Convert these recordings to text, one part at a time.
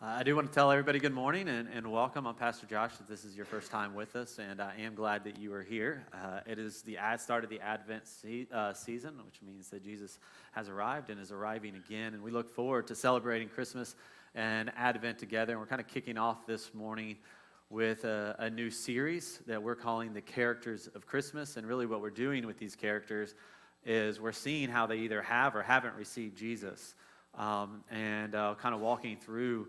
Uh, I do want to tell everybody good morning and, and welcome. I'm Pastor Josh. If this is your first time with us, and I am glad that you are here. Uh, it is the ad, start of the Advent se- uh, season, which means that Jesus has arrived and is arriving again. And we look forward to celebrating Christmas and Advent together. And we're kind of kicking off this morning with a, a new series that we're calling The Characters of Christmas. And really, what we're doing with these characters is we're seeing how they either have or haven't received Jesus. Um, and uh, kind of walking through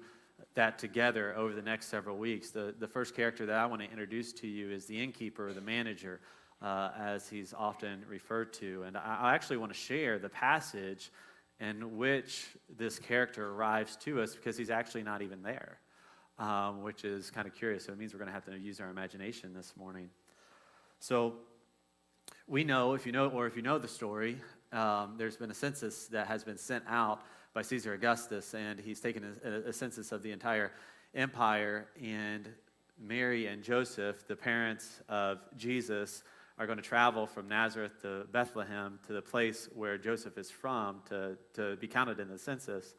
that together over the next several weeks. The, the first character that I want to introduce to you is the innkeeper the manager, uh, as he's often referred to. And I, I actually want to share the passage in which this character arrives to us because he's actually not even there, um, which is kind of curious. So it means we're going to have to use our imagination this morning. So we know, if you know, or if you know the story, um, there's been a census that has been sent out by Caesar Augustus, and he's taken a, a, census of the entire empire. And Mary and Joseph, the parents of Jesus, are going to travel from Nazareth to Bethlehem to the place where Joseph is from to, to be counted in the census.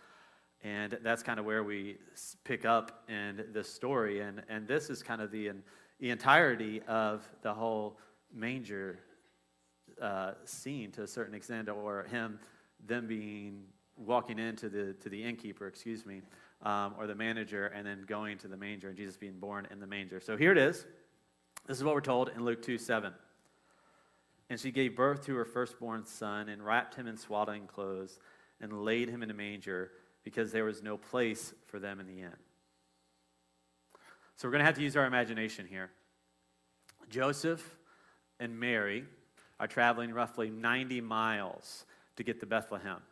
And that's kind of where we pick up in this story. And, and this is kind of the, the entirety of the whole manger uh, scene to a certain extent, or him, them being walking into the to the innkeeper, excuse me, um, or the manager, and then going to the manger, and Jesus being born in the manger. So here it is. This is what we're told in Luke 2 7. And she gave birth to her firstborn son, and wrapped him in swaddling clothes, and laid him in a manger, because there was no place for them in the inn. So we're going to have to use our imagination here. Joseph and Mary are traveling roughly 90 miles to get to Bethlehem.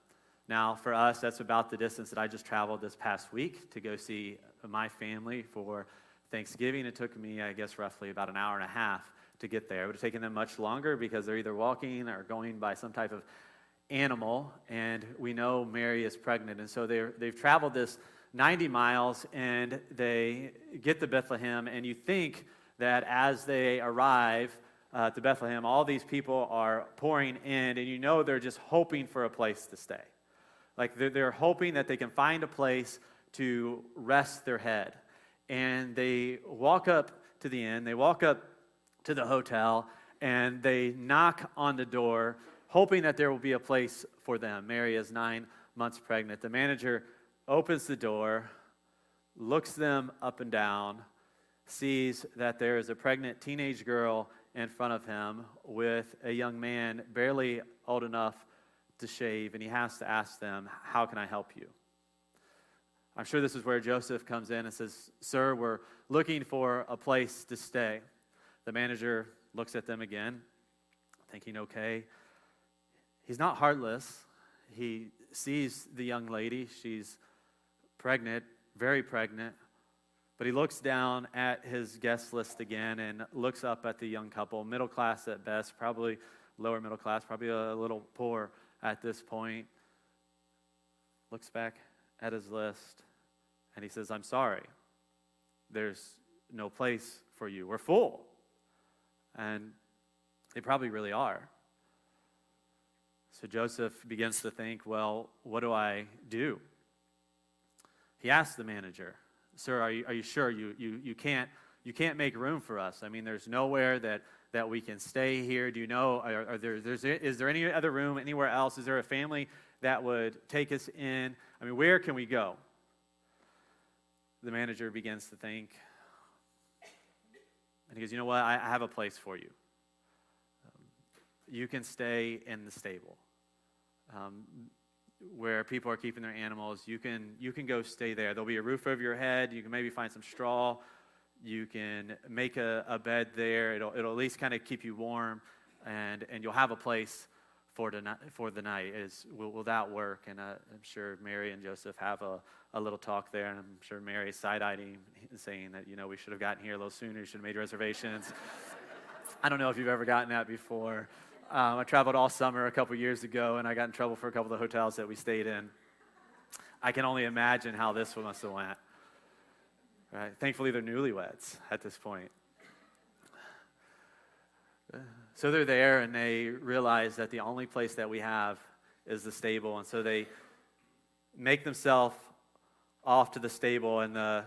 Now, for us, that's about the distance that I just traveled this past week to go see my family for Thanksgiving. It took me, I guess, roughly about an hour and a half to get there. It would have taken them much longer because they're either walking or going by some type of animal. And we know Mary is pregnant. And so they've traveled this 90 miles and they get to Bethlehem. And you think that as they arrive uh, to Bethlehem, all these people are pouring in, and you know they're just hoping for a place to stay. Like they're, they're hoping that they can find a place to rest their head. And they walk up to the inn, they walk up to the hotel, and they knock on the door, hoping that there will be a place for them. Mary is nine months pregnant. The manager opens the door, looks them up and down, sees that there is a pregnant teenage girl in front of him with a young man barely old enough to shave, and he has to ask them, How can I help you? I'm sure this is where Joseph comes in and says, Sir, we're looking for a place to stay. The manager looks at them again, thinking, Okay. He's not heartless. He sees the young lady. She's pregnant, very pregnant. But he looks down at his guest list again and looks up at the young couple, middle class at best, probably lower middle class, probably a little poor at this point, looks back at his list, and he says, I'm sorry. There's no place for you. We're full. And they probably really are. So Joseph begins to think, well, what do I do? He asks the manager, Sir, are you, are you sure you, you, you, can't, you can't make room for us? I mean, there's nowhere that that we can stay here? Do you know, are, are there, is there any other room anywhere else? Is there a family that would take us in? I mean, where can we go? The manager begins to think, and he goes, You know what? I, I have a place for you. Um, you can stay in the stable. Um, where people are keeping their animals, you can, you can go stay there. There'll be a roof over your head. You can maybe find some straw you can make a, a bed there. It'll, it'll at least kind of keep you warm, and, and you'll have a place for, the, for the night. Is, will, will that work? And uh, I'm sure Mary and Joseph have a, a little talk there, and I'm sure Mary's side-eyeing, saying that, you know, we should have gotten here a little sooner. You should have made reservations. I don't know if you've ever gotten that before. Um, I traveled all summer a couple years ago, and I got in trouble for a couple of the hotels that we stayed in. I can only imagine how this one must have went. Right? Thankfully, they're newlyweds at this point. So they're there and they realize that the only place that we have is the stable. And so they make themselves off to the stable, and the,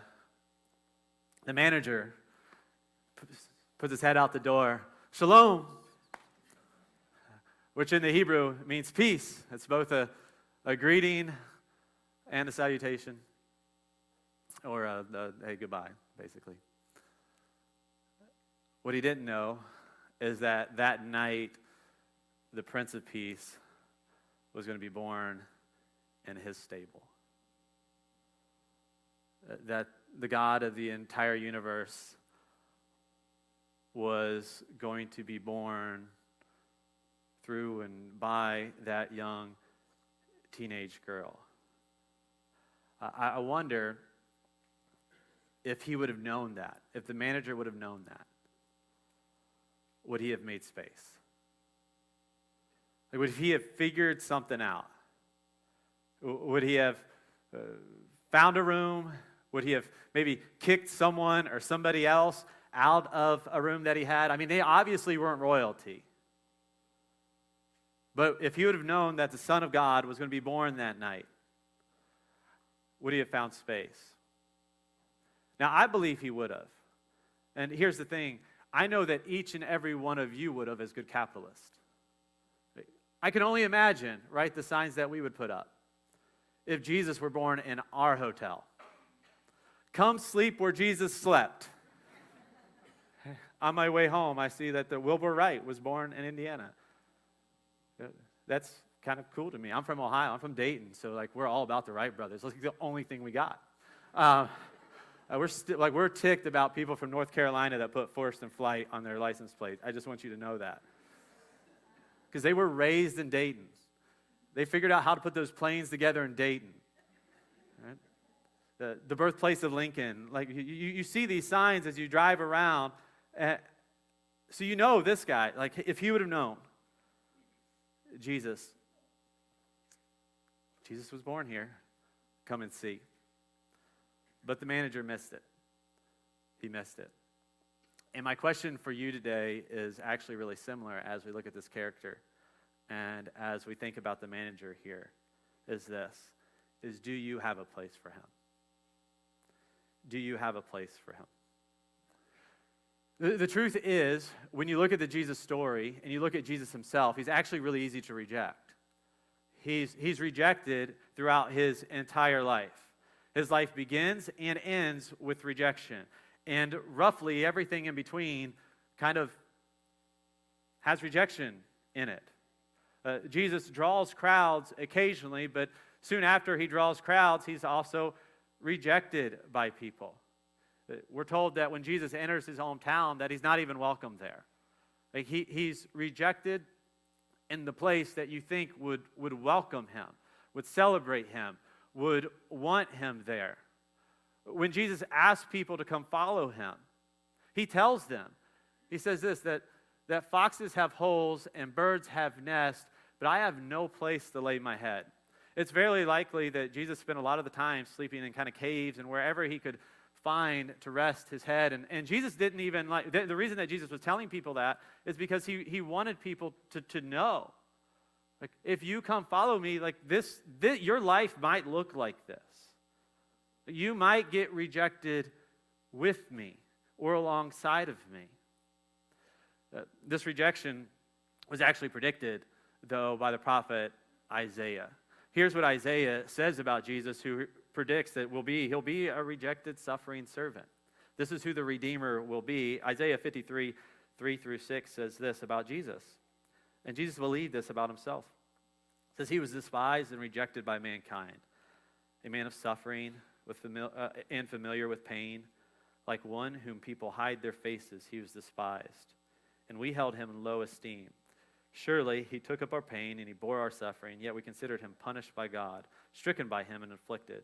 the manager puts his head out the door. Shalom, which in the Hebrew means peace. It's both a, a greeting and a salutation, or uh, a, a hey, goodbye, basically. What he didn't know is that that night, the Prince of Peace was going to be born in his stable. Uh, that the God of the entire universe was going to be born through and by that young teenage girl. I wonder if he would have known that, if the manager would have known that, would he have made space? Like, would he have figured something out? Would he have uh, found a room? Would he have maybe kicked someone or somebody else out of a room that he had? I mean, they obviously weren't royalty. But if he would have known that the Son of God was going to be born that night, would he have found space? Now, I believe he would have. And here's the thing I know that each and every one of you would have as good capitalists. I can only imagine, right, the signs that we would put up if Jesus were born in our hotel. Come sleep where Jesus slept. On my way home, I see that the Wilbur Wright was born in Indiana. That's kind of cool to me. I'm from Ohio. I'm from Dayton, so like we're all about the Wright brothers. That's like the only thing we got. Uh, uh, we're st- like we're ticked about people from North Carolina that put first in flight on their license plate. I just want you to know that because they were raised in Dayton. They figured out how to put those planes together in Dayton. Right? The, the birthplace of Lincoln. Like you, you see these signs as you drive around. Uh, so you know this guy. Like if he would have known, Jesus. Jesus was born here. Come and see. But the manager missed it. He missed it. And my question for you today is actually really similar as we look at this character and as we think about the manager here is this is do you have a place for him? Do you have a place for him? The, truth is, when you look at the Jesus story and you look at Jesus himself, he's actually really easy to reject. He's, he's rejected throughout his entire life. His life begins and ends with rejection. And roughly everything in between kind of has rejection in it. Uh, Jesus draws crowds occasionally, but soon after he draws crowds, he's also rejected by people. We're told that when Jesus enters his hometown, that he's not even welcome there. Like he, he's rejected in the place that you think would, would welcome him, would celebrate him, would want him there. When Jesus asks people to come follow him, he tells them, he says this that, that foxes have holes and birds have nests, but I have no place to lay my head. It's very likely that Jesus spent a lot of the time sleeping in kind of caves and wherever he could find to rest his head. And, and Jesus didn't even like, the, the reason that Jesus was telling people that is because he, he wanted people to, to know. Like, if you come follow me, like this, this, your life might look like this. You might get rejected with me or alongside of me. Uh, this rejection was actually predicted, though, by the prophet Isaiah. Here's what Isaiah says about Jesus, who predicts that will be he'll be a rejected, suffering servant. This is who the Redeemer will be. Isaiah 53, 3 through 6 says this about Jesus. And Jesus believed this about himself. It says he was despised and rejected by mankind, a man of suffering with famili- uh, and familiar with pain, like one whom people hide their faces, he was despised. And we held him in low esteem. Surely he took up our pain and he bore our suffering, yet we considered him punished by God, stricken by him, and afflicted.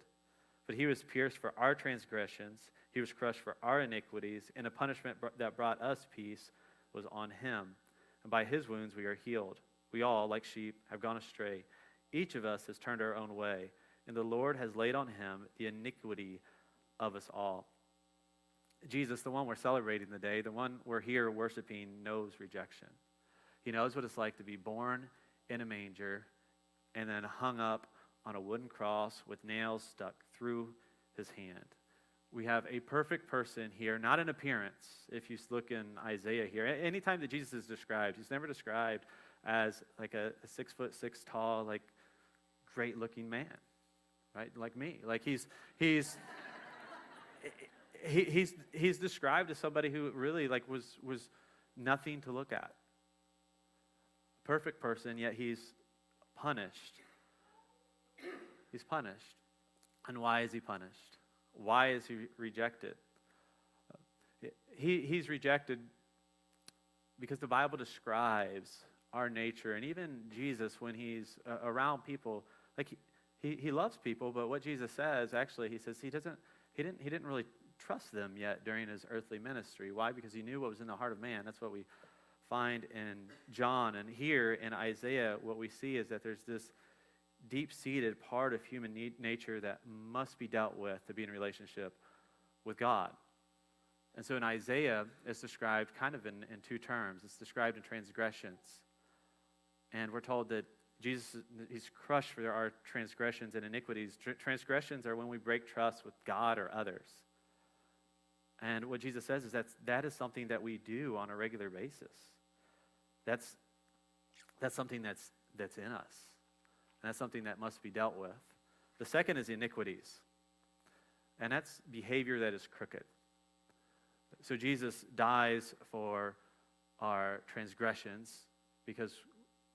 But he was pierced for our transgressions, he was crushed for our iniquities, and the punishment that brought us peace was on him. And by his wounds we are healed. We all, like sheep, have gone astray. Each of us has turned our own way, and the Lord has laid on him the iniquity of us all. Jesus, the one we're celebrating today, the one we're here worshiping, knows rejection. He knows what it's like to be born in a manger and then hung up on a wooden cross with nails stuck through his hand. We have a perfect person here, not in appearance. If you look in Isaiah here, anytime that Jesus is described, he's never described as like a, a six foot six tall, like great looking man, right? Like me. Like he's, he's, he, he's, he's described as somebody who really like was, was nothing to look at. Perfect person, yet he's punished. He's punished. And why is he punished? Why is he rejected? He, he's rejected because the Bible describes our nature, and even Jesus, when he's uh, around people, like he, he, he loves people, but what Jesus says, actually, he says he doesn't, he didn't, he didn't really trust them yet during his earthly ministry. Why? Because he knew what was in the heart of man. That's what we find in John. And here in Isaiah, what we see is that there's this deep seated part of human need, nature that must be dealt with to be in relationship with God. And so in Isaiah, it's described kind of in, in two terms it's described in transgressions. And we're told that Jesus, he's crushed for our transgressions and iniquities. Tr- transgressions are when we break trust with God or others. And what Jesus says is that that is something that we do on a regular basis. That's, that's something that's, that's in us. And that's something that must be dealt with. The second is iniquities. And that's behavior that is crooked. So Jesus dies for our transgressions because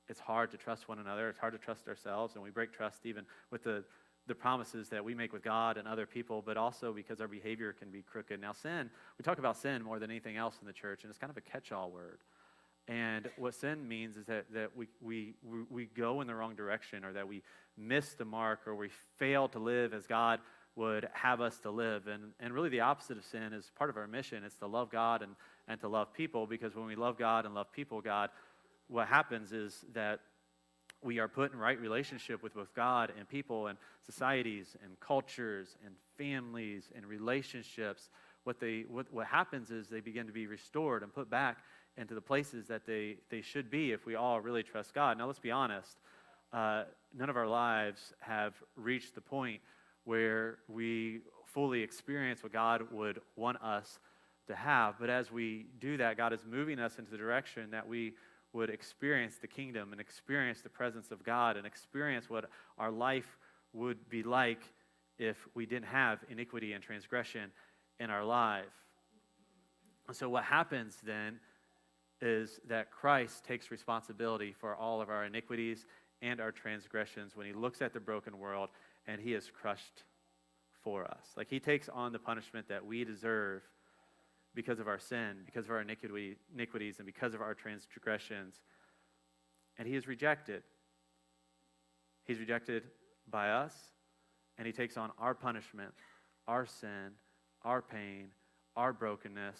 it's hard to trust one another. It's hard to trust ourselves, and we break trust even with the, the promises that we make with God and other people, but also because our behavior can be crooked. Now, sin, we talk about sin more than anything else in the church, and it's kind of a catch all word. And what sin means is that, that we, we, we go in the wrong direction or that we miss the mark or we fail to live as God would have us to live. And, and really, the opposite of sin is part of our mission. It's to love God and, and to love people because when we love God and love people, God, what happens is that we are put in right relationship with both God and people and societies and cultures and families and relationships. What, they, what, what happens is they begin to be restored and put back into the places that they, they should be if we all really trust God. Now, let's be honest. Uh, none of our lives have reached the point where we fully experience what God would want us to have. But as we do that, God is moving us into the direction that we would experience the kingdom and experience the presence of God and experience what our life would be like if we didn't have iniquity and transgression in our life. And so, what happens then is that Christ takes responsibility for all of our iniquities and our transgressions when he looks at the broken world and he is crushed for us. Like he takes on the punishment that we deserve because of our sin, because of our iniquity, iniquities, and because of our transgressions. And he is rejected. He's rejected by us, and he takes on our punishment, our sin, our pain, our brokenness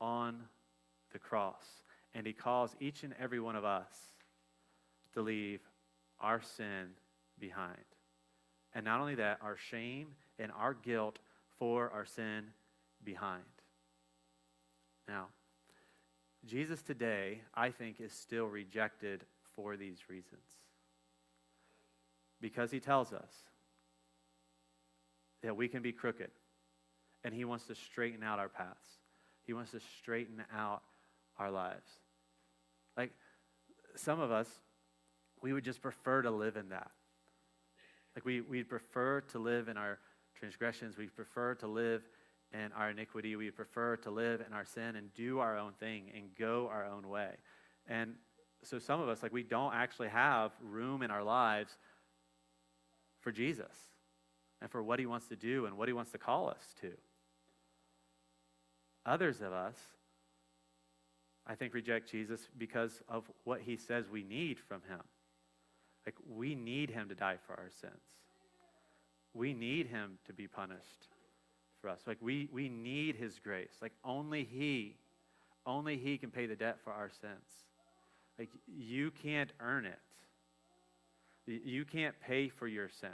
on the cross and he calls each and every one of us to leave our sin behind. And not only that, our shame and our guilt for our sin behind. Now, Jesus today, I think, is still rejected for these reasons. Because he tells us that we can be crooked, and he wants to straighten out our paths. He wants to straighten out our lives. Like some of us, we would just prefer to live in that. Like we, we prefer to live in our transgressions. We prefer to live in our iniquity. We prefer to live in our sin and do our own thing and go our own way. And so some of us, like we don't actually have room in our lives for Jesus and for what he wants to do and what he wants to call us to. Others of us, I think, reject Jesus because of what he says we need from him. Like, we need him to die for our sins. We need him to be punished for us. Like, we, we need his grace. Like, only he, only he can pay the debt for our sins. Like, you can't earn it. You can't pay for your sins.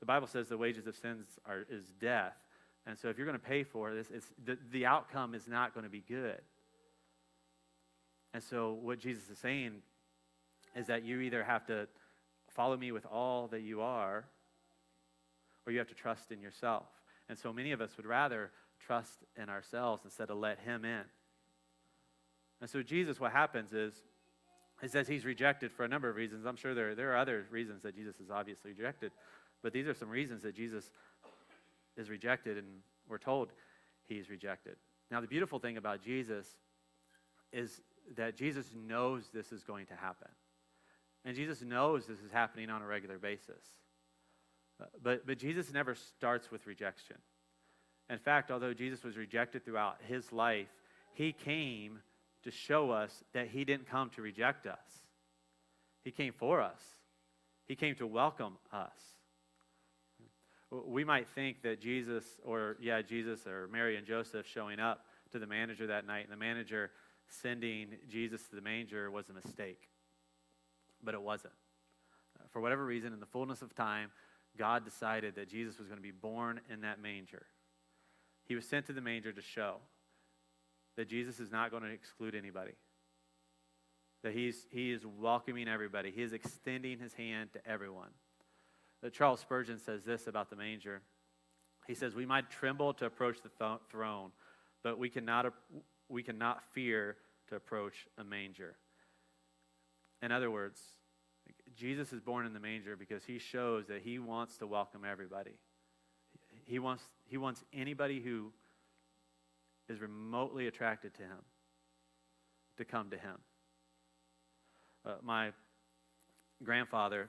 The Bible says the wages of sins are, is death. And so if you're going to pay for this, it's, the, the outcome is not going to be good. And so, what Jesus is saying is that you either have to follow me with all that you are, or you have to trust in yourself. And so many of us would rather trust in ourselves instead of let him in. And so Jesus, what happens is, he says he's rejected for a number of reasons. I'm sure there, there are other reasons that Jesus is obviously rejected, but these are some reasons that Jesus is rejected, and we're told he's rejected. Now, the beautiful thing about Jesus is that Jesus knows this is going to happen. And Jesus knows this is happening on a regular basis. Uh, but, but Jesus never starts with rejection. In fact, although Jesus was rejected throughout his life, he came to show us that he didn't come to reject us. He came for us, he came to welcome us. We might think that Jesus, or yeah, Jesus or Mary and Joseph showing up to the manager that night, and the manager sending Jesus to the manger was a mistake. But it wasn't. Uh, for whatever reason, in the fullness of time, God decided that Jesus was going to be born in that manger. He was sent to the manger to show that Jesus is not going to exclude anybody. That he's, he is welcoming everybody. He is extending his hand to everyone. That Charles Spurgeon says this about the manger. He says, We might tremble to approach the th- throne, but we cannot, we cannot fear to approach a manger. In other words, Jesus is born in the manger because he shows that he wants to welcome everybody. He wants, he wants anybody who is remotely attracted to him to come to him. Uh, my grandfather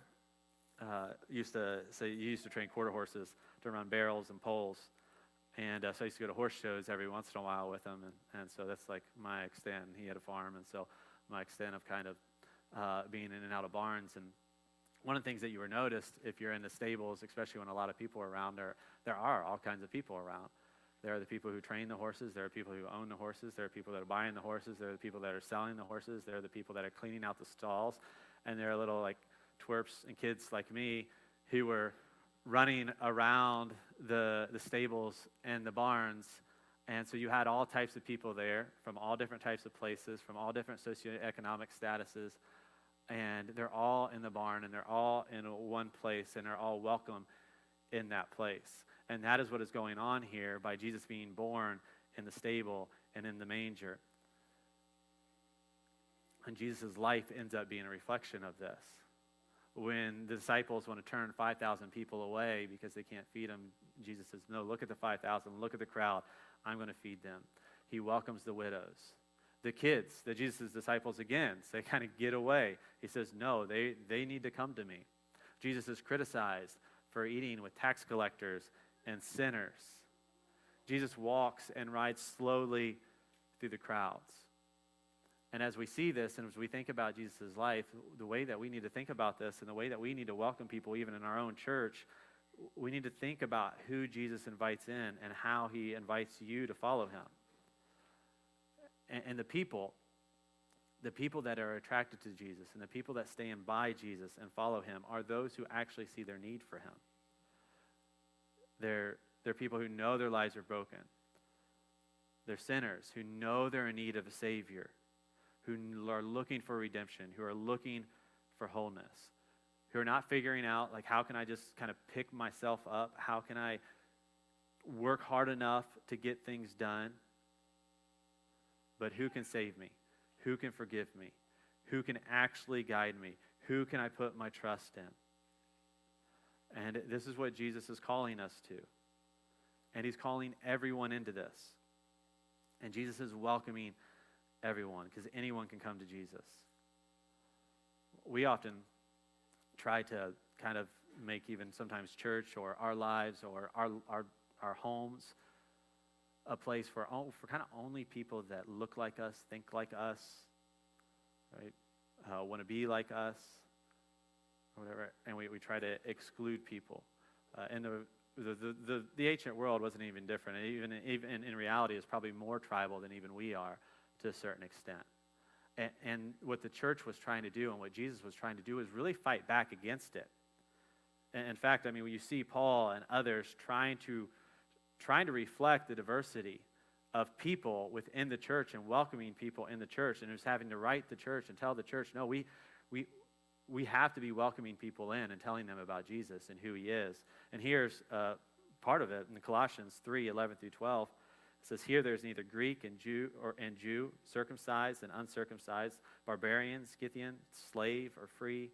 uh, used to say he used to train quarter horses to run barrels and poles, and uh, so I used to go to horse shows every once in a while with him, and, and so that's like my extent. He had a farm, and so my extent of kind of uh, being in and out of barns. And one of the things that you were noticed if you're in the stables, especially when a lot of people are around, there there are all kinds of people around. There are the people who train the horses. There are people who own the horses. There are people that are buying the horses. There are the people that are selling the horses. There are the people that are cleaning out the stalls. And there are little like twerps and kids like me who were running around the, the stables and the barns. And so you had all types of people there from all different types of places, from all different socioeconomic statuses. And they're all in the barn and they're all in one place and they're all welcome in that place. And that is what is going on here by Jesus being born in the stable and in the manger. And Jesus' life ends up being a reflection of this. When the disciples want to turn 5,000 people away because they can't feed them, Jesus says, No, look at the 5,000, look at the crowd. I'm going to feed them. He welcomes the widows. The kids, the Jesus' disciples again, so they kind of get away. He says, No, they, they need to come to me. Jesus is criticized for eating with tax collectors and sinners. Jesus walks and rides slowly through the crowds. And as we see this and as we think about Jesus' life, the way that we need to think about this and the way that we need to welcome people, even in our own church, we need to think about who Jesus invites in and how he invites you to follow him. And, and the people, the people that are attracted to Jesus and the people that stand by Jesus and follow him are those who actually see their need for him. They're, they're people who know their lives are broken. They're sinners who know they're in need of a Savior, who are looking for redemption, who are looking for wholeness, who are not figuring out, like, how can I just kind of pick myself up? How can I work hard enough to get things done? But who can save me? Who can forgive me? Who can actually guide me? Who can I put my trust in? And this is what Jesus is calling us to. And he's calling everyone into this. And Jesus is welcoming everyone because anyone can come to Jesus. We often try to kind of make even sometimes church or our lives or our, our, our homes a place for, for kind of only people that look like us, think like us, right? Uh, want to be like us whatever, and we, we try to exclude people. Uh, and the, the, the, the, ancient world wasn't even different. even, even in reality, is probably more tribal than even we are to a certain extent. And, and what the church was trying to do and what Jesus was trying to do is really fight back against it. And in fact, I mean, when you see Paul and others trying to, trying to reflect the diversity of people within the church and welcoming people in the church and who's having to write the church and tell the church, no, we, we, we have to be welcoming people in and telling them about Jesus and who he is. And here's uh, part of it in Colossians 3 11 through 12. It says, Here there's neither Greek and Jew or and Jew, circumcised and uncircumcised, barbarian, Scythian, slave or free,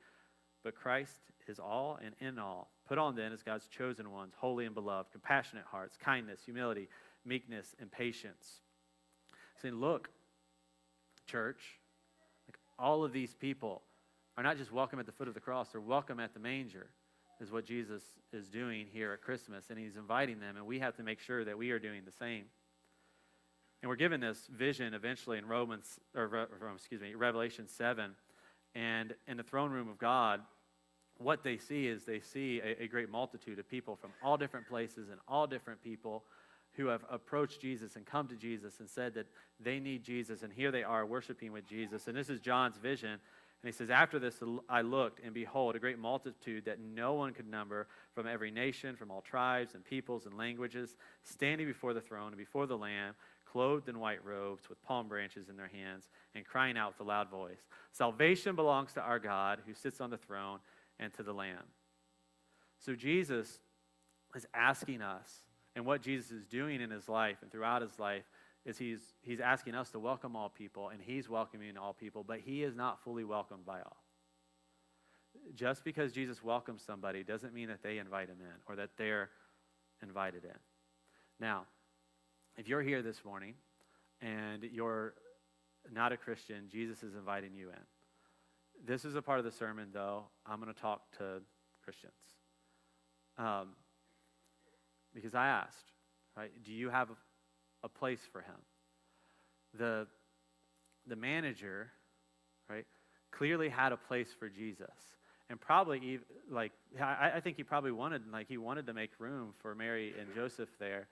but Christ is all and in all. Put on then as God's chosen ones, holy and beloved, compassionate hearts, kindness, humility, meekness, and patience. Saying, look, church, like all of these people are not just welcome at the foot of the cross, they're welcome at the manger, is what Jesus is doing here at Christmas. And he's inviting them, and we have to make sure that we are doing the same. And we're given this vision eventually in Romans, or excuse me, Revelation 7. And in the throne room of God, what they see is they see a, a, great multitude of people from all different places and all different people who have approached Jesus and come to Jesus and said that they need Jesus. And here they are worshiping with Jesus. And this is John's vision. And he says, After this, I looked, and behold, a great multitude that no one could number from every nation, from all tribes and peoples and languages, standing before the throne and before the Lamb, clothed in white robes with palm branches in their hands, and crying out with a loud voice Salvation belongs to our God who sits on the throne and to the Lamb. So Jesus is asking us, and what Jesus is doing in his life and throughout his life is he's, he's asking us to welcome all people, and he's welcoming all people, but he is not fully welcomed by all. Just because Jesus welcomes somebody doesn't mean that they invite him in or that they're invited in. Now, if you're here this morning and you're not a Christian, Jesus is inviting you in. This is a part of the sermon, though. I'm going to talk to Christians. Um, because I asked, right, do you have a, place for him? The, the manager, right, clearly had a place for Jesus. And probably, even, like, I, I think he probably wanted, like, he wanted to make room for Mary and Joseph there,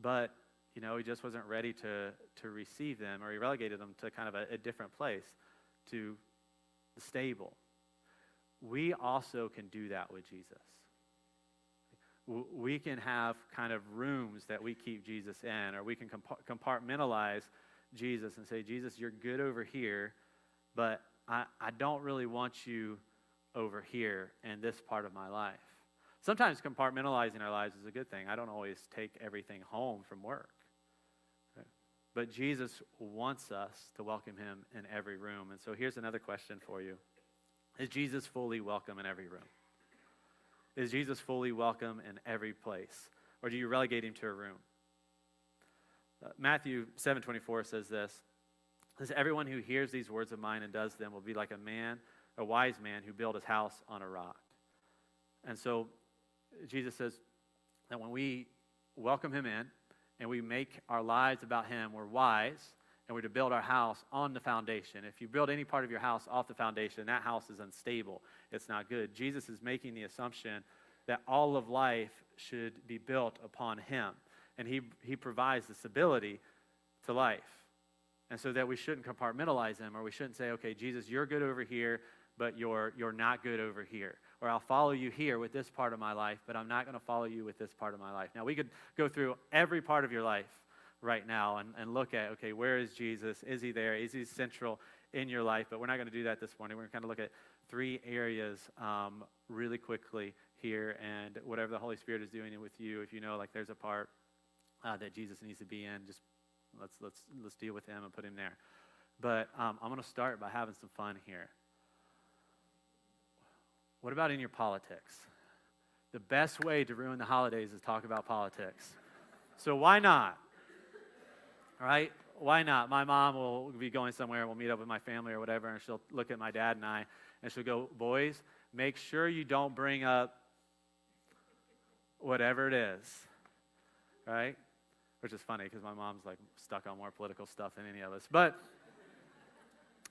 but, you know, he just wasn't ready to, to receive them, or he relegated them to kind of a, a different place to the stable. We also can do that with Jesus. We can have kind of rooms that we keep Jesus in, or we can compartmentalize Jesus and say, Jesus, you're good over here, but I, I don't really want you over here in this part of my life. Sometimes compartmentalizing our lives is a good thing. I don't always take everything home from work. But Jesus wants us to welcome him in every room. And so here's another question for you Is Jesus fully welcome in every room? Is Jesus fully welcome in every place? Or do you relegate him to a room? Uh, Matthew 7:24 says this. Says everyone who hears these words of mine and does them will be like a man, a wise man who built his house on a rock. And so Jesus says that when we welcome him in, and we make our lives about Him, we're wise, and we're to build our house on the foundation. If you build any part of your house off the foundation, that house is unstable. It's not good. Jesus is making the assumption that all of life should be built upon Him, and He, he provides the stability to life. And so that we shouldn't compartmentalize Him, or we shouldn't say, okay, Jesus, you're good over here, but you're, you're not good over here or I'll follow you here with this part of my life, but I'm not going to follow you with this part of my life. Now, we could go through every part of your life right now and, and look at, okay, where is Jesus? Is he there? Is he central in your life? But we're not going to do that this morning. We're going to kind of look at three areas um, really quickly here, and whatever the Holy Spirit is doing with you, if you know, like, there's a part uh, that Jesus needs to be in, just let's, let's, let's deal with him and put him there. But um, I'm going to start by having some fun here. What about in your politics? The best way to ruin the holidays is talk about politics. So why not? All right? Why not? My mom will be going somewhere, we'll meet up with my family or whatever, and she'll look at my dad and I, and she'll go, Boys, make sure you don't bring up whatever it is. Right? Which is funny because my mom's like stuck on more political stuff than any of us. But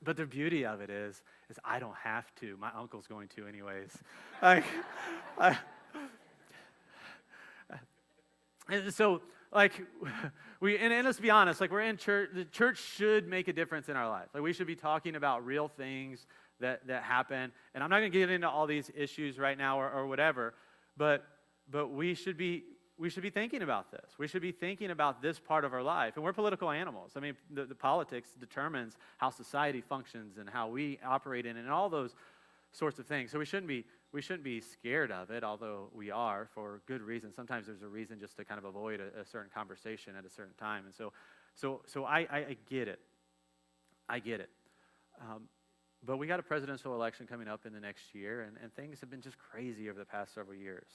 but the beauty of it is, is I don't have to. My uncle's going to anyways. like, I, and so, like, we and, and let's be honest, like we're in church. The church should make a difference in our life. Like we should be talking about real things that that happen. And I'm not going to get into all these issues right now or, or whatever, but but we should be we should be thinking about this. We should be thinking about this part of our life. And we're political animals. I mean, the, the politics determines how society functions and how we operate in and all those sorts of things. So we shouldn't be we shouldn't be scared of it, although we are for good reason. Sometimes there's a reason just to kind of avoid a, a certain conversation at a certain time. And so, so, so I, I, I get it. I get it. Um, but we got a presidential election coming up in the next year, and, and things have been just crazy over the past several years.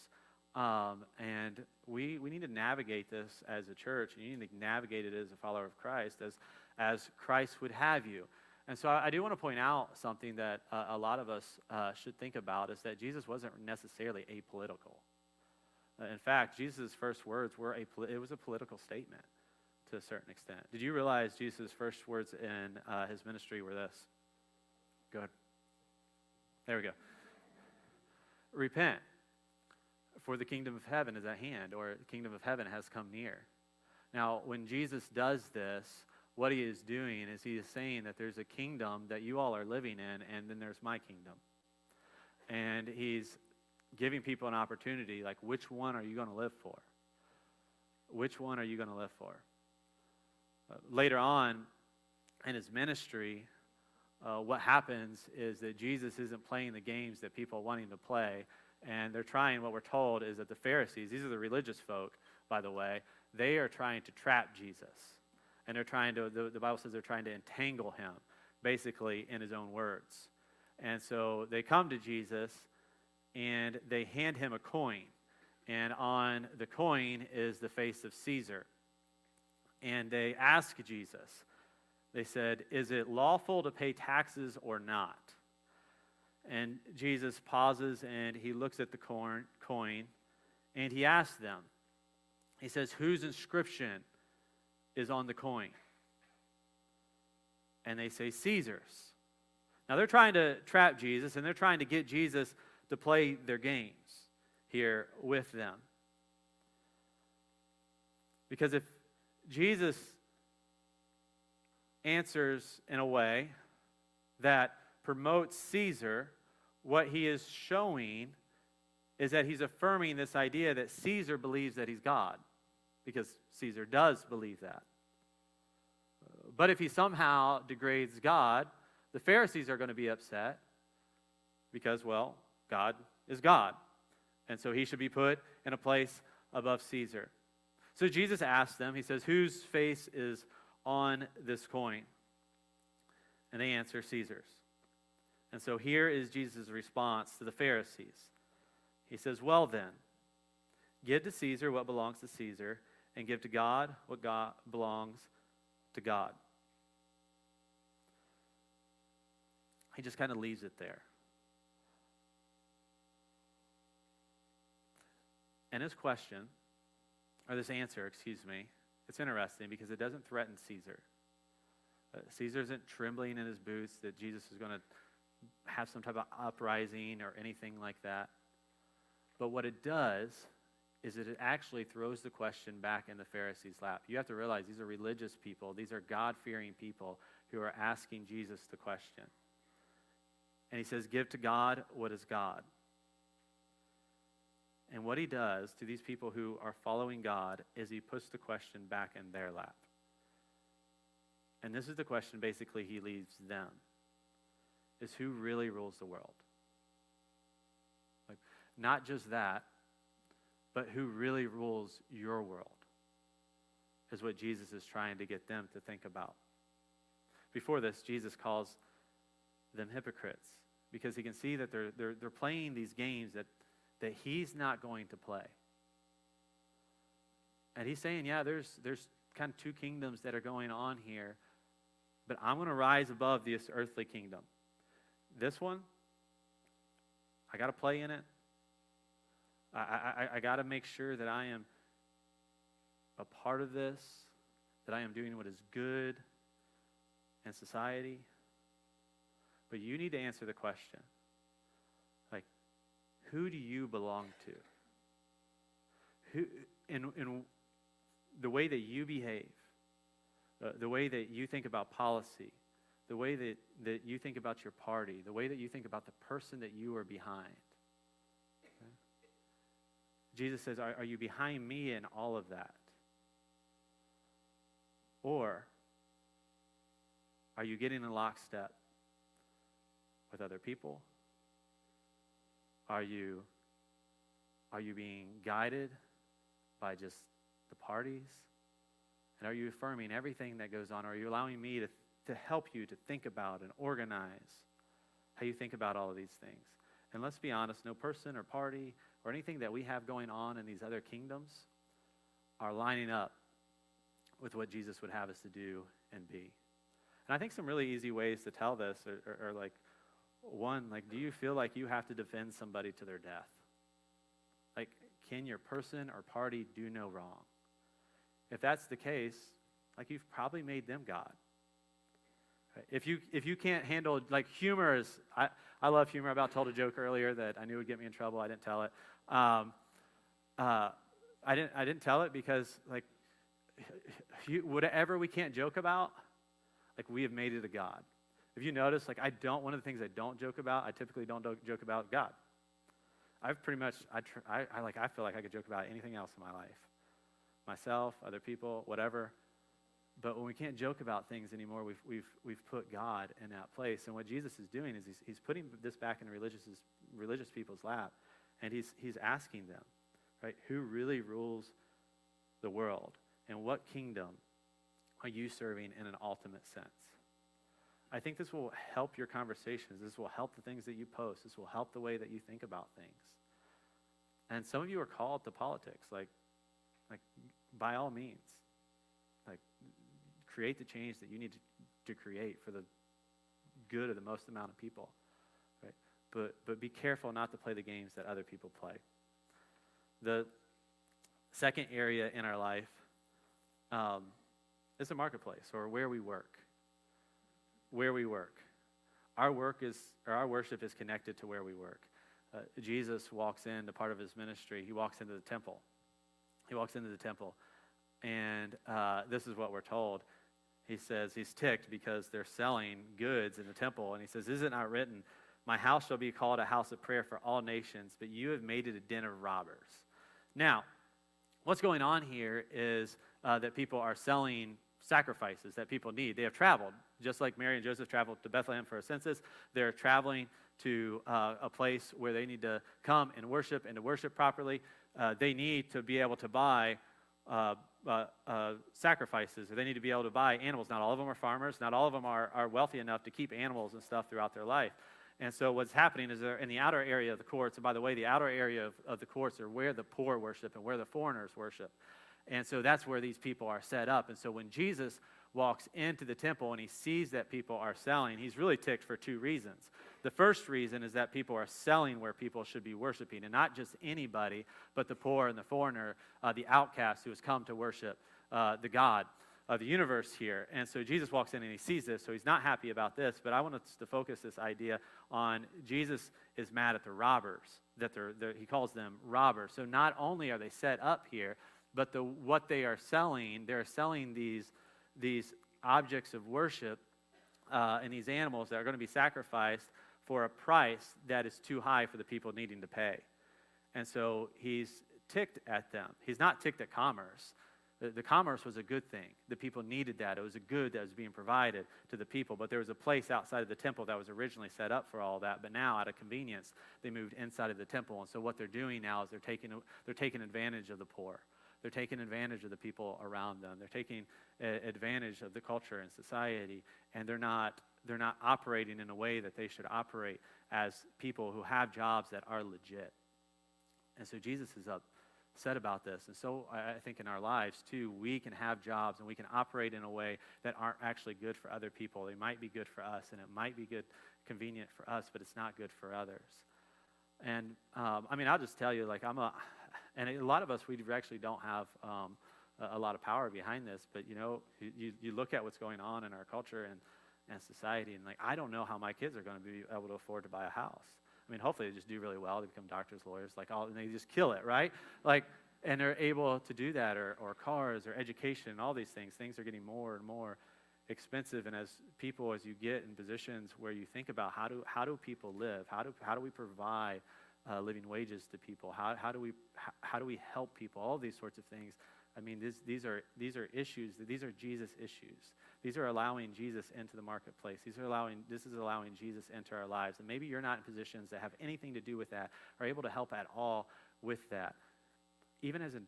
Um, and we, we need to navigate this as a church, and you need to navigate it as a follower of Christ, as, as Christ would have you. And so I, I do want to point out something that uh, a lot of us uh, should think about is that Jesus wasn't necessarily apolitical. Uh, in fact, Jesus' first words were a, it was a political statement to a certain extent. Did you realize Jesus' first words in uh, his ministry were this? Go ahead. There we go. Repent, for the kingdom of heaven is at hand, or the kingdom of heaven has come near. Now, when Jesus does this, what he is doing is he is saying that there's a kingdom that you all are living in, and then there's my kingdom. And he's giving people an opportunity like, which one are you going to live for? Which one are you going to live for? Uh, later on in his ministry, uh, what happens is that Jesus isn't playing the games that people are wanting to play, and they're trying, what we're told is that the Pharisees, these are the religious folk, by the way, they are trying to trap Jesus and they're trying to, the, the Bible says they're trying to entangle him, basically, in his own words. And so they come to Jesus and they hand him a coin. And on the coin is the face of Caesar. And they ask Jesus, they said, Is it lawful to pay taxes or not? And Jesus pauses and he looks at the coin and he asks them, He says, Whose inscription is on the coin? And they say, Caesar's. Now they're trying to trap Jesus and they're trying to get Jesus to play their games here with them. Because if Jesus answers in a way that promotes Caesar, what he is showing is that he's affirming this idea that Caesar believes that he's God because Caesar does believe that. But if he somehow degrades God, the Pharisees are going to be upset because, well, God is God. And so he should be put in a place above Caesar. So Jesus asks them, he says, Whose face is on this coin? And they answer, Caesar's. And so here is Jesus' response to the Pharisees. He says, Well then, give to Caesar what belongs to Caesar, and give to God what God belongs to God. He just kind of leaves it there. And his question, or this answer, excuse me, it's interesting because it doesn't threaten Caesar. Uh, Caesar isn't trembling in his boots that Jesus is going to have some type of uprising or anything like that. But what it does is it actually throws the question back in the Pharisees' lap. You have to realize these are religious people, these are God fearing people who are asking Jesus the question. And he says, Give to God what is God. And what he does to these people who are following God is he puts the question back in their lap. And this is the question basically he leaves them is who really rules the world? Like not just that, but who really rules your world is what Jesus is trying to get them to think about. Before this, Jesus calls them hypocrites because he can see that they're, they're, they're playing these games that, that he's not going to play. And he's saying, yeah, there's, there's kind of two kingdoms that are going on here, but I'm going to rise above this earthly kingdom. This one, I got to play in it. I, I, I got to make sure that I am a part of this, that I am doing what is good in society. But you need to answer the question like, who do you belong to? Who, in, in the way that you behave, uh, the way that you think about policy, the way that, that you think about your party, the way that you think about the person that you are behind. Jesus says, are, are you behind me in all of that? Or are you getting in lockstep with other people, Are you, are you being guided by just the parties? And are you affirming everything that goes on? Or are you allowing me to, to help you to think about and organize how you think about all of these things? And let's be honest no person or party or anything that we have going on in these other kingdoms are lining up with what Jesus would have us to do and be. And I think some really easy ways to tell this are, are, are like one, like, do you feel like you have to defend somebody to their death? Like, can your person or party do no wrong? If that's the case, like you've probably made them God. If you if you can't handle like humor is I, I love humor. I about told a joke earlier that I knew would get me in trouble. I didn't tell it. Um, uh, I didn't I didn't tell it because like whatever we can't joke about, like we have made it a God. If you notice, like I don't, one of the things I don't joke about, I typically don't joke about God. I've pretty much, I, tr- I, I like, I feel like I could joke about anything else in my life, myself, other people, whatever. But when we can't joke about things anymore, we've, we've, we've put God in that place. And what Jesus is doing is he's, he's putting this back in the religious, religious people's lap, and he's, he's asking them, right, who really rules the world? And what kingdom are you serving in an ultimate sense? I think this will help your conversations. This will help the things that you post. This will help the way that you think about things. And some of you are called to politics, like, like by all means, create the change that you need to, to create for the good of the most amount of people, right? But but be careful not to play the games that other people play. The second area in our life um, is the marketplace or where we work where we work. Our work is, or our worship is connected to where we work. Uh, Jesus walks into part of his ministry. He walks into the temple. He walks into the temple, and uh, this is what we're told. He says he's ticked because they're selling goods in the temple, and he says, "Is it not written, My house shall be called a house of prayer for all nations, but you have made it a den of robbers." Now, what's going on here is uh, that people are selling sacrifices that people need. They have traveled, just like Mary and Joseph traveled to Bethlehem for a census. They're traveling to uh, a place where they need to come and worship, and to worship properly, uh, they need to be able to buy uh, uh, uh, sacrifices, or they need to be able to buy animals. Not all of them are farmers. Not all of them are, are wealthy enough to keep animals and stuff throughout their life. And so what's happening is they're in the outer area of the courts. And by the way, the outer area of, of the courts are where the poor worship and where the foreigners worship. And so that's where these people are set up. And so when Jesus walks into the temple and he sees that people are selling, he's really ticked for two reasons. The first reason is that people are selling where people should be worshiping, and not just anybody, but the poor and the foreigner, uh, the outcast who has come to worship uh, the God of the universe here. And so Jesus walks in and he sees this, so he's not happy about this. But I want us to focus this idea on Jesus is mad at the robbers, that they're, they're, he calls them robbers. So not only are they set up here, but the, what they are selling, they're selling these, these objects of worship uh, and these animals that are going to be sacrificed for a price that is too high for the people needing to pay. And so he's ticked at them. He's not ticked at commerce. The, the, commerce was a good thing. The people needed that. It was a good that was being provided to the people. But there was a place outside of the temple that was originally set up for all that. But now, out of convenience, they moved inside of the temple. And so what they're doing now is they're taking, they're taking advantage of the poor. They're taking advantage of the people around them. They're taking advantage of the culture and society, and they're not, they're not operating in a way that they should operate as people who have jobs that are legit. And so Jesus is upset about this. And so I think in our lives, too, we can have jobs and we can operate in a way that aren't actually good for other people. They might be good for us, and it might be good, convenient for us, but it's not good for others. And um, I mean, I'll just tell you, like, I'm a, and a lot of us, we actually don't have um, a, a, lot of power behind this, but you know, you, you look at what's going on in our culture and, and society, and like, I don't know how my kids are going to be able to afford to buy a house. I mean, hopefully they just do really well. They become doctors, lawyers, like all, and they just kill it, right? Like, and they're able to do that, or, or cars, or education, all these things. Things are getting more and more expensive. And as people, as you get in positions where you think about how do, how do people live? How do, how do we provide uh, living wages to people? How, how, do we, how, how, do we help people? All these sorts of things. I mean, this, these, are, these are issues, these are Jesus issues. These are allowing Jesus into the marketplace. These are allowing, this is allowing Jesus into our lives. And maybe you're not in positions that have anything to do with that or able to help at all with that. Even as a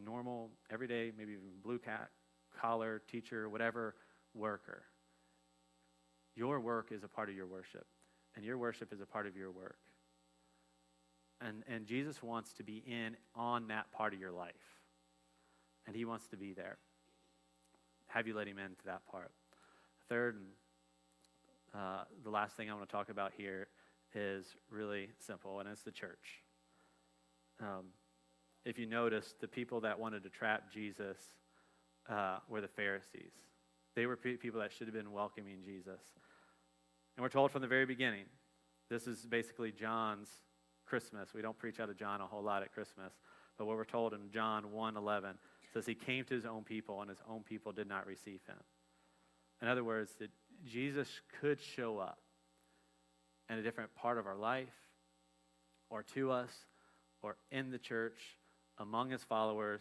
normal, everyday, maybe even blue cat, collar, teacher, whatever worker, your work is a part of your worship, and your worship is a part of your work. And, and Jesus wants to be in on that part of your life, and he wants to be there. Have you let him into that part? Third, and uh, the last thing I want to talk about here is really simple, and it's the church. Um, if you notice, the people that wanted to trap Jesus uh, were the Pharisees. They were people that should have been welcoming Jesus. And we're told from the very beginning, this is basically John's Christmas. We don't preach out of John a whole lot at Christmas, but what we're told in John 1:11 says he came to his own people and his own people did not receive him. In other words, that Jesus could show up in a different part of our life or to us or in the church among his followers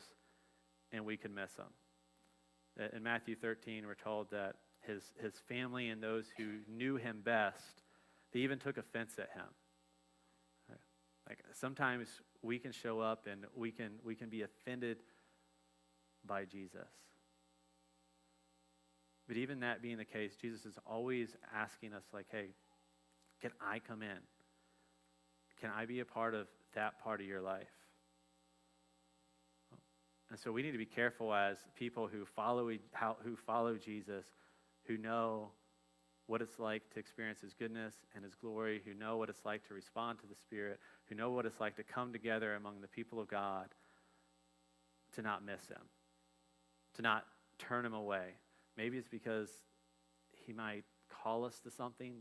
and we could miss him. In Matthew 13, we're told that his, his family and those who knew him best, they even took offense at him. Like sometimes we can show up and we can, we can be offended by Jesus. But even that being the case, Jesus is always asking us, like, hey, can I come in? Can I be a part of that part of your life? And so we need to be careful as people who follow, who follow Jesus who know what it's like to experience His goodness and His glory, who know what it's like to respond to the Spirit, who know what it's like to come together among the people of God, to not miss Him, to not turn Him away. Maybe it's because He might call us to something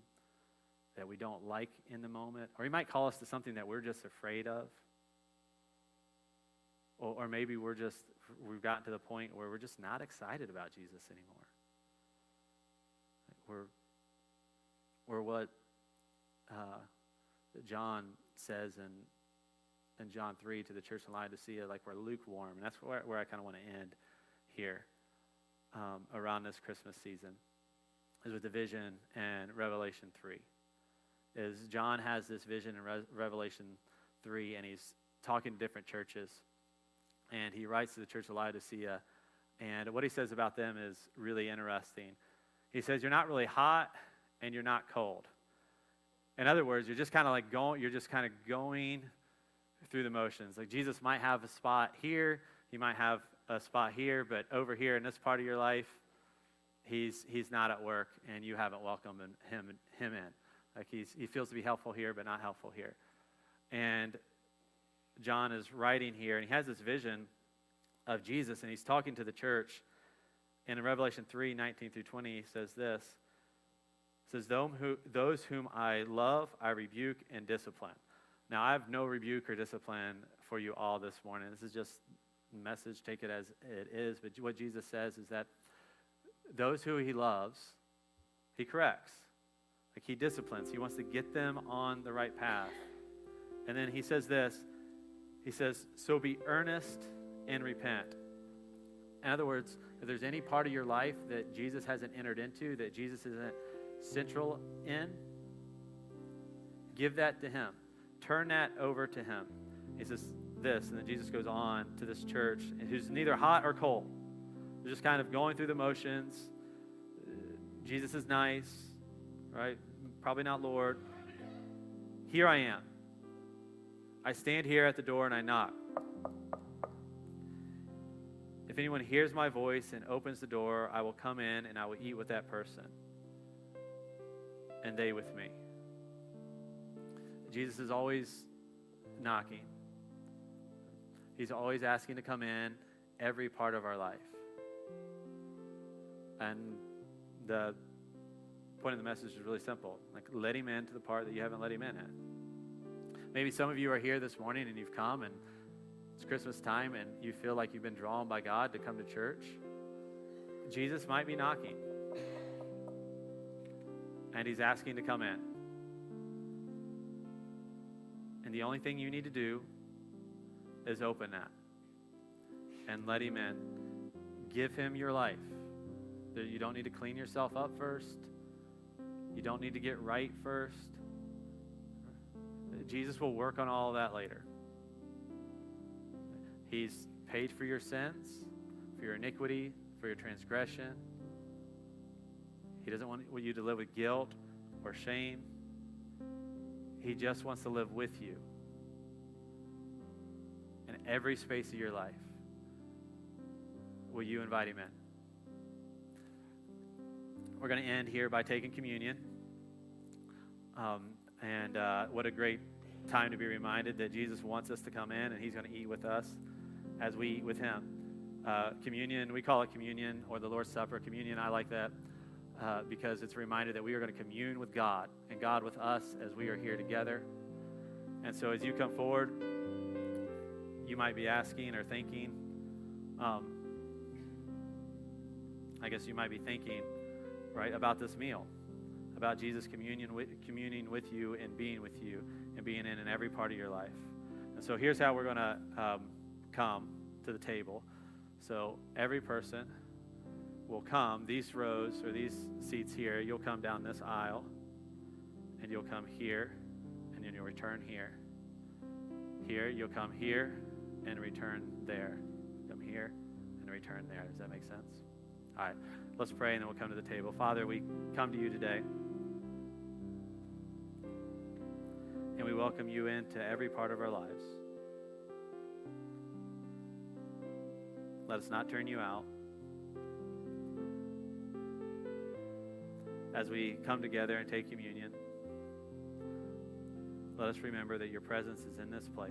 that we don't like in the moment, or He might call us to something that we're just afraid of. Or, or maybe we're just, we've gotten to the point where we're just not excited about Jesus anymore. We're, we're what uh, John says in, in John 3 to the church in Laodicea, like we're lukewarm. And that's where, where I kind of want to end here um, around this Christmas season, is with the vision and Revelation 3. Is John has this vision in Re- Revelation 3, and he's talking to different churches. And he writes to the church of Laodicea. And what he says about them is really interesting. He says, You're not really hot and you're not cold. In other words, you're just kind of like going, you're just kind of going through the motions. Like Jesus might have a spot here, he might have a spot here, but over here in this part of your life, he's he's not at work and you haven't welcomed him him in. Like he's he feels to be helpful here, but not helpful here. And John is writing here, and he has this vision of Jesus, and he's talking to the church and in Revelation 3 19 through 20, he says this says, Those whom I love, I rebuke and discipline. Now, I have no rebuke or discipline for you all this morning. This is just message, take it as it is. But what Jesus says is that those who he loves, he corrects. Like he disciplines. He wants to get them on the right path. And then he says this He says, So be earnest and repent. In other words, if there's any part of your life that Jesus hasn't entered into, that Jesus isn't central in, give that to Him. Turn that over to Him. He says this, and then Jesus goes on to this church who's neither hot or cold. They're just kind of going through the motions. Uh, Jesus is nice, right? Probably not Lord. Here I am. I stand here at the door and I knock. If anyone hears my voice and opens the door, I will come in and I will eat with that person, and they with me. Jesus is always knocking, He's always asking to come in every part of our life. And the point of the message is really simple like, let Him into the part that you haven't let Him in at. Maybe some of you are here this morning and you've come and it's Christmas time and you feel like you've been drawn by God to come to church, Jesus might be knocking. And he's asking to come in. And the only thing you need to do is open that and let him in give Him your life. You don't need to clean yourself up first, you don't need to get right first. Jesus will work on all that later. He's paid for your sins, for your iniquity, for your transgression. He doesn't want you to live with guilt or shame. He just wants to live with you every space of your life. Will you invite him in? We're going to end here by taking communion. Um, and uh, what a great time to be reminded that Jesus wants us to come in and he's going to eat with us as we eat with him. Uh, communion, we call it communion or the Lord's Supper. Communion, I like that uh, because it's a reminder that we are going to commune with God and God with us as we are here together. And so as you come forward, you might be asking or thinking, um, I guess you might be thinking, right, about this meal, about Jesus communion with, communing with you and being with you and being in in every part of your life. And so here's how we're going to um, come to the table. So every person will come, these rows or these seats here, you'll come down this aisle and you'll come here and then you'll return here. Here, you'll come here and return there. Come here and return there. Does that make sense? All right, let's pray and then we'll come to the table. Father, we come to you today. And we welcome you into every part of our lives. Let us not turn you out. As we come together and take communion, let us remember that your presence is in this place.